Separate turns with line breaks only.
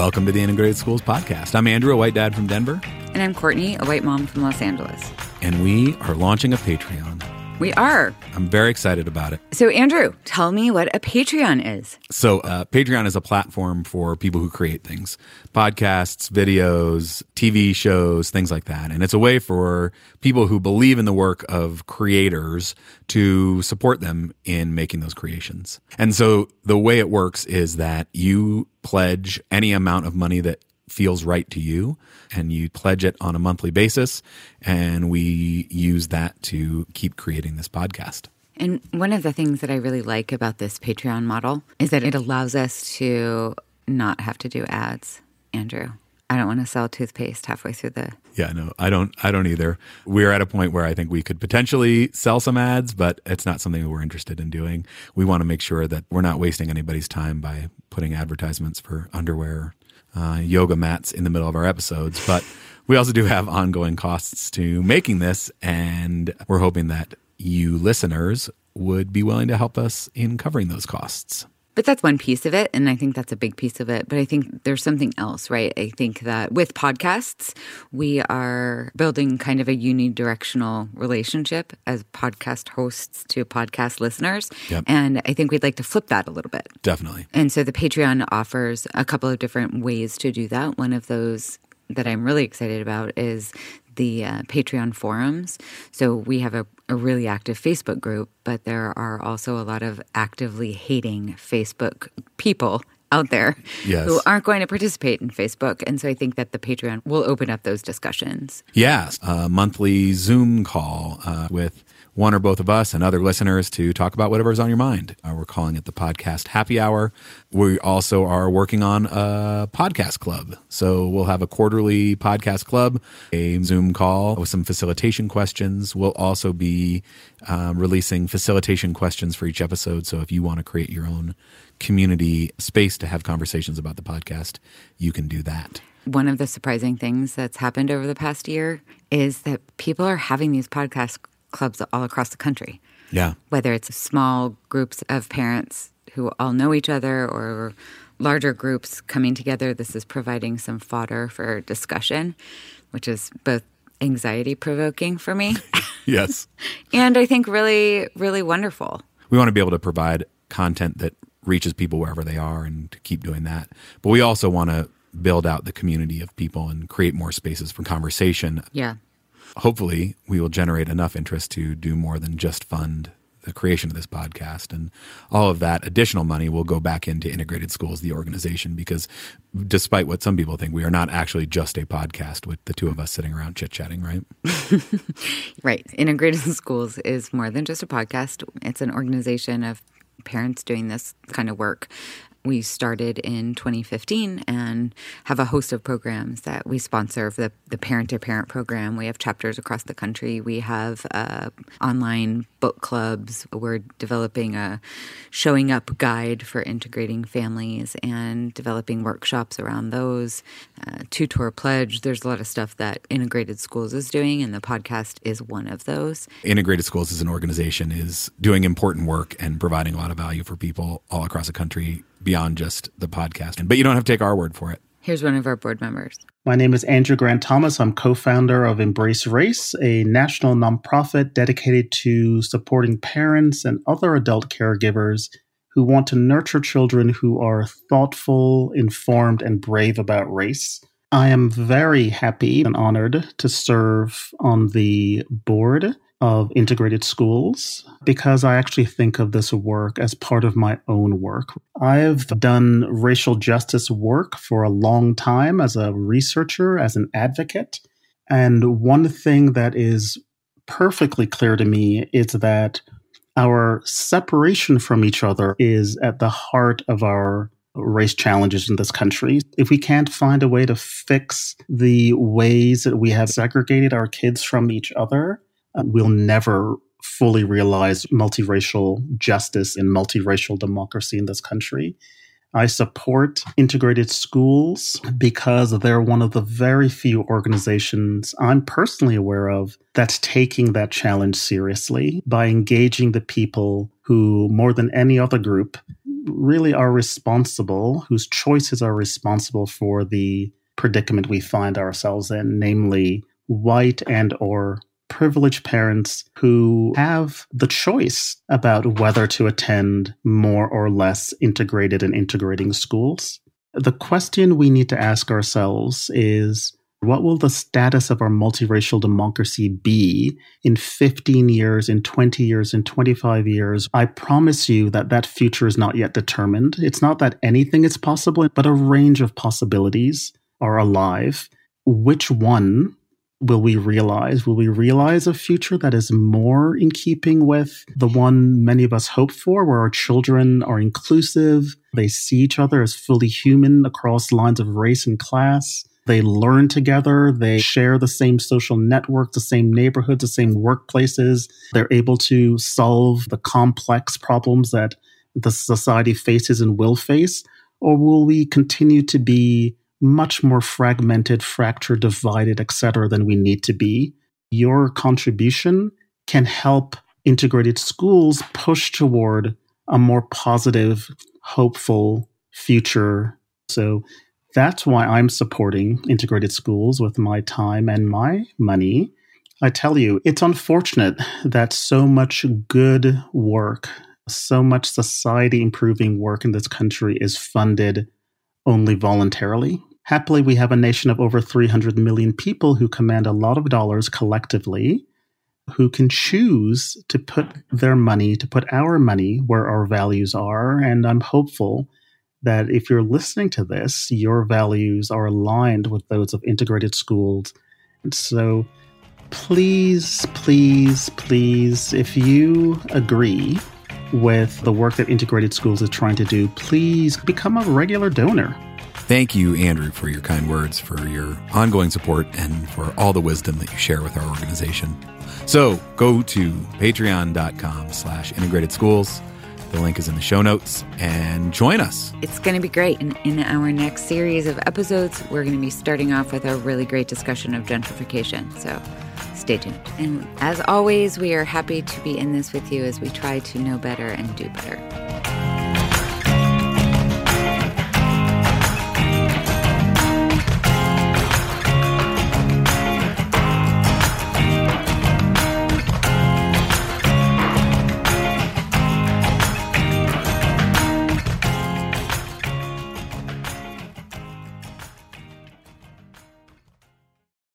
Welcome to the Integrated Schools Podcast. I'm Andrew, a white dad from Denver.
And I'm Courtney, a white mom from Los Angeles.
And we are launching a Patreon.
We are.
I'm very excited about it.
So, Andrew, tell me what a Patreon is.
So, uh, Patreon is a platform for people who create things podcasts, videos, TV shows, things like that. And it's a way for people who believe in the work of creators to support them in making those creations. And so, the way it works is that you pledge any amount of money that feels right to you and you pledge it on a monthly basis and we use that to keep creating this podcast
and one of the things that i really like about this patreon model is that it allows us to not have to do ads andrew I don't want to sell toothpaste halfway through the.
Yeah, no, I don't. I don't either. We're at a point where I think we could potentially sell some ads, but it's not something that we're interested in doing. We want to make sure that we're not wasting anybody's time by putting advertisements for underwear uh, yoga mats in the middle of our episodes, but we also do have ongoing costs to making this, and we're hoping that you listeners would be willing to help us in covering those costs.
But that's one piece of it. And I think that's a big piece of it. But I think there's something else, right? I think that with podcasts, we are building kind of a unidirectional relationship as podcast hosts to podcast listeners. Yep. And I think we'd like to flip that a little bit.
Definitely.
And so the Patreon offers a couple of different ways to do that. One of those that I'm really excited about is the uh, Patreon forums. So we have a, a, really active Facebook group, but there are also a lot of actively hating Facebook people out there yes. who aren't going to participate in Facebook. And so I think that the Patreon will open up those discussions.
Yes, a monthly Zoom call uh, with one or both of us and other listeners to talk about whatever's on your mind. Uh, we're calling it the podcast happy hour. We also are working on a podcast club. So we'll have a quarterly podcast club, a Zoom call with some facilitation questions. We'll also be um, releasing facilitation questions for each episode. So if you want to create your own community space to have conversations about the podcast, you can do that.
One of the surprising things that's happened over the past year is that people are having these podcast clubs all across the country.
Yeah.
Whether it's small groups of parents who all know each other or larger groups coming together, this is providing some fodder for discussion, which is both anxiety provoking for me.
yes.
and I think really, really wonderful.
We want to be able to provide content that reaches people wherever they are and to keep doing that. But we also want to build out the community of people and create more spaces for conversation.
Yeah
hopefully we will generate enough interest to do more than just fund the creation of this podcast. And all of that additional money will go back into integrated schools the organization because despite what some people think we are not actually just a podcast with the two of us sitting around chit-chatting right?
Right. Integrated schools is more than just a podcast. It's an organization of parents doing this kind of work we started in 2015 and have a host of programs that we sponsor the, the parent to parent program. We have chapters across the country. We have uh, online book clubs. We're developing a showing up guide for integrating families and developing workshops around those. Uh, tutor pledge there's a lot of stuff that integrated schools is doing and the podcast is one of those.
Integrated schools as an organization is doing important work and providing a lot of value for people all across the country beyond just the podcast. But you don't have to take our word for it.
Here's one of our board members.
My name is Andrew Grant Thomas. I'm co founder of Embrace Race, a national nonprofit dedicated to supporting parents and other adult caregivers who want to nurture children who are thoughtful, informed, and brave about race. I am very happy and honored to serve on the board of integrated schools because I actually think of this work as part of my own work. I've done racial justice work for a long time as a researcher, as an advocate. And one thing that is perfectly clear to me is that our separation from each other is at the heart of our race challenges in this country. If we can't find a way to fix the ways that we have segregated our kids from each other, uh, we'll never fully realize multiracial justice and multiracial democracy in this country. I support integrated schools because they're one of the very few organizations I'm personally aware of that's taking that challenge seriously by engaging the people who, more than any other group, really are responsible, whose choices are responsible for the predicament we find ourselves in, namely white and or privileged parents who have the choice about whether to attend more or less integrated and integrating schools. The question we need to ask ourselves is what will the status of our multiracial democracy be in 15 years, in 20 years, in 25 years? I promise you that that future is not yet determined. It's not that anything is possible, but a range of possibilities are alive. Which one will we realize? Will we realize a future that is more in keeping with the one many of us hope for, where our children are inclusive, they see each other as fully human across lines of race and class? They learn together. They share the same social network, the same neighborhoods, the same workplaces. They're able to solve the complex problems that the society faces and will face. Or will we continue to be much more fragmented, fractured, divided, etc., than we need to be. Your contribution can help integrated schools push toward a more positive, hopeful future. So that's why I'm supporting integrated schools with my time and my money. I tell you, it's unfortunate that so much good work, so much society improving work in this country is funded only voluntarily. Happily, we have a nation of over 300 million people who command a lot of dollars collectively, who can choose to put their money, to put our money where our values are. And I'm hopeful that if you're listening to this, your values are aligned with those of integrated schools. And so please, please, please, if you agree with the work that integrated schools is trying to do, please become a regular donor.
Thank you, Andrew, for your kind words, for your ongoing support, and for all the wisdom that you share with our organization. So go to patreon.com slash integrated schools. The link is in the show notes and join us.
It's going to be great. And in our next series of episodes, we're going to be starting off with a really great discussion of gentrification. So stay tuned. And as always, we are happy to be in this with you as we try to know better and do better.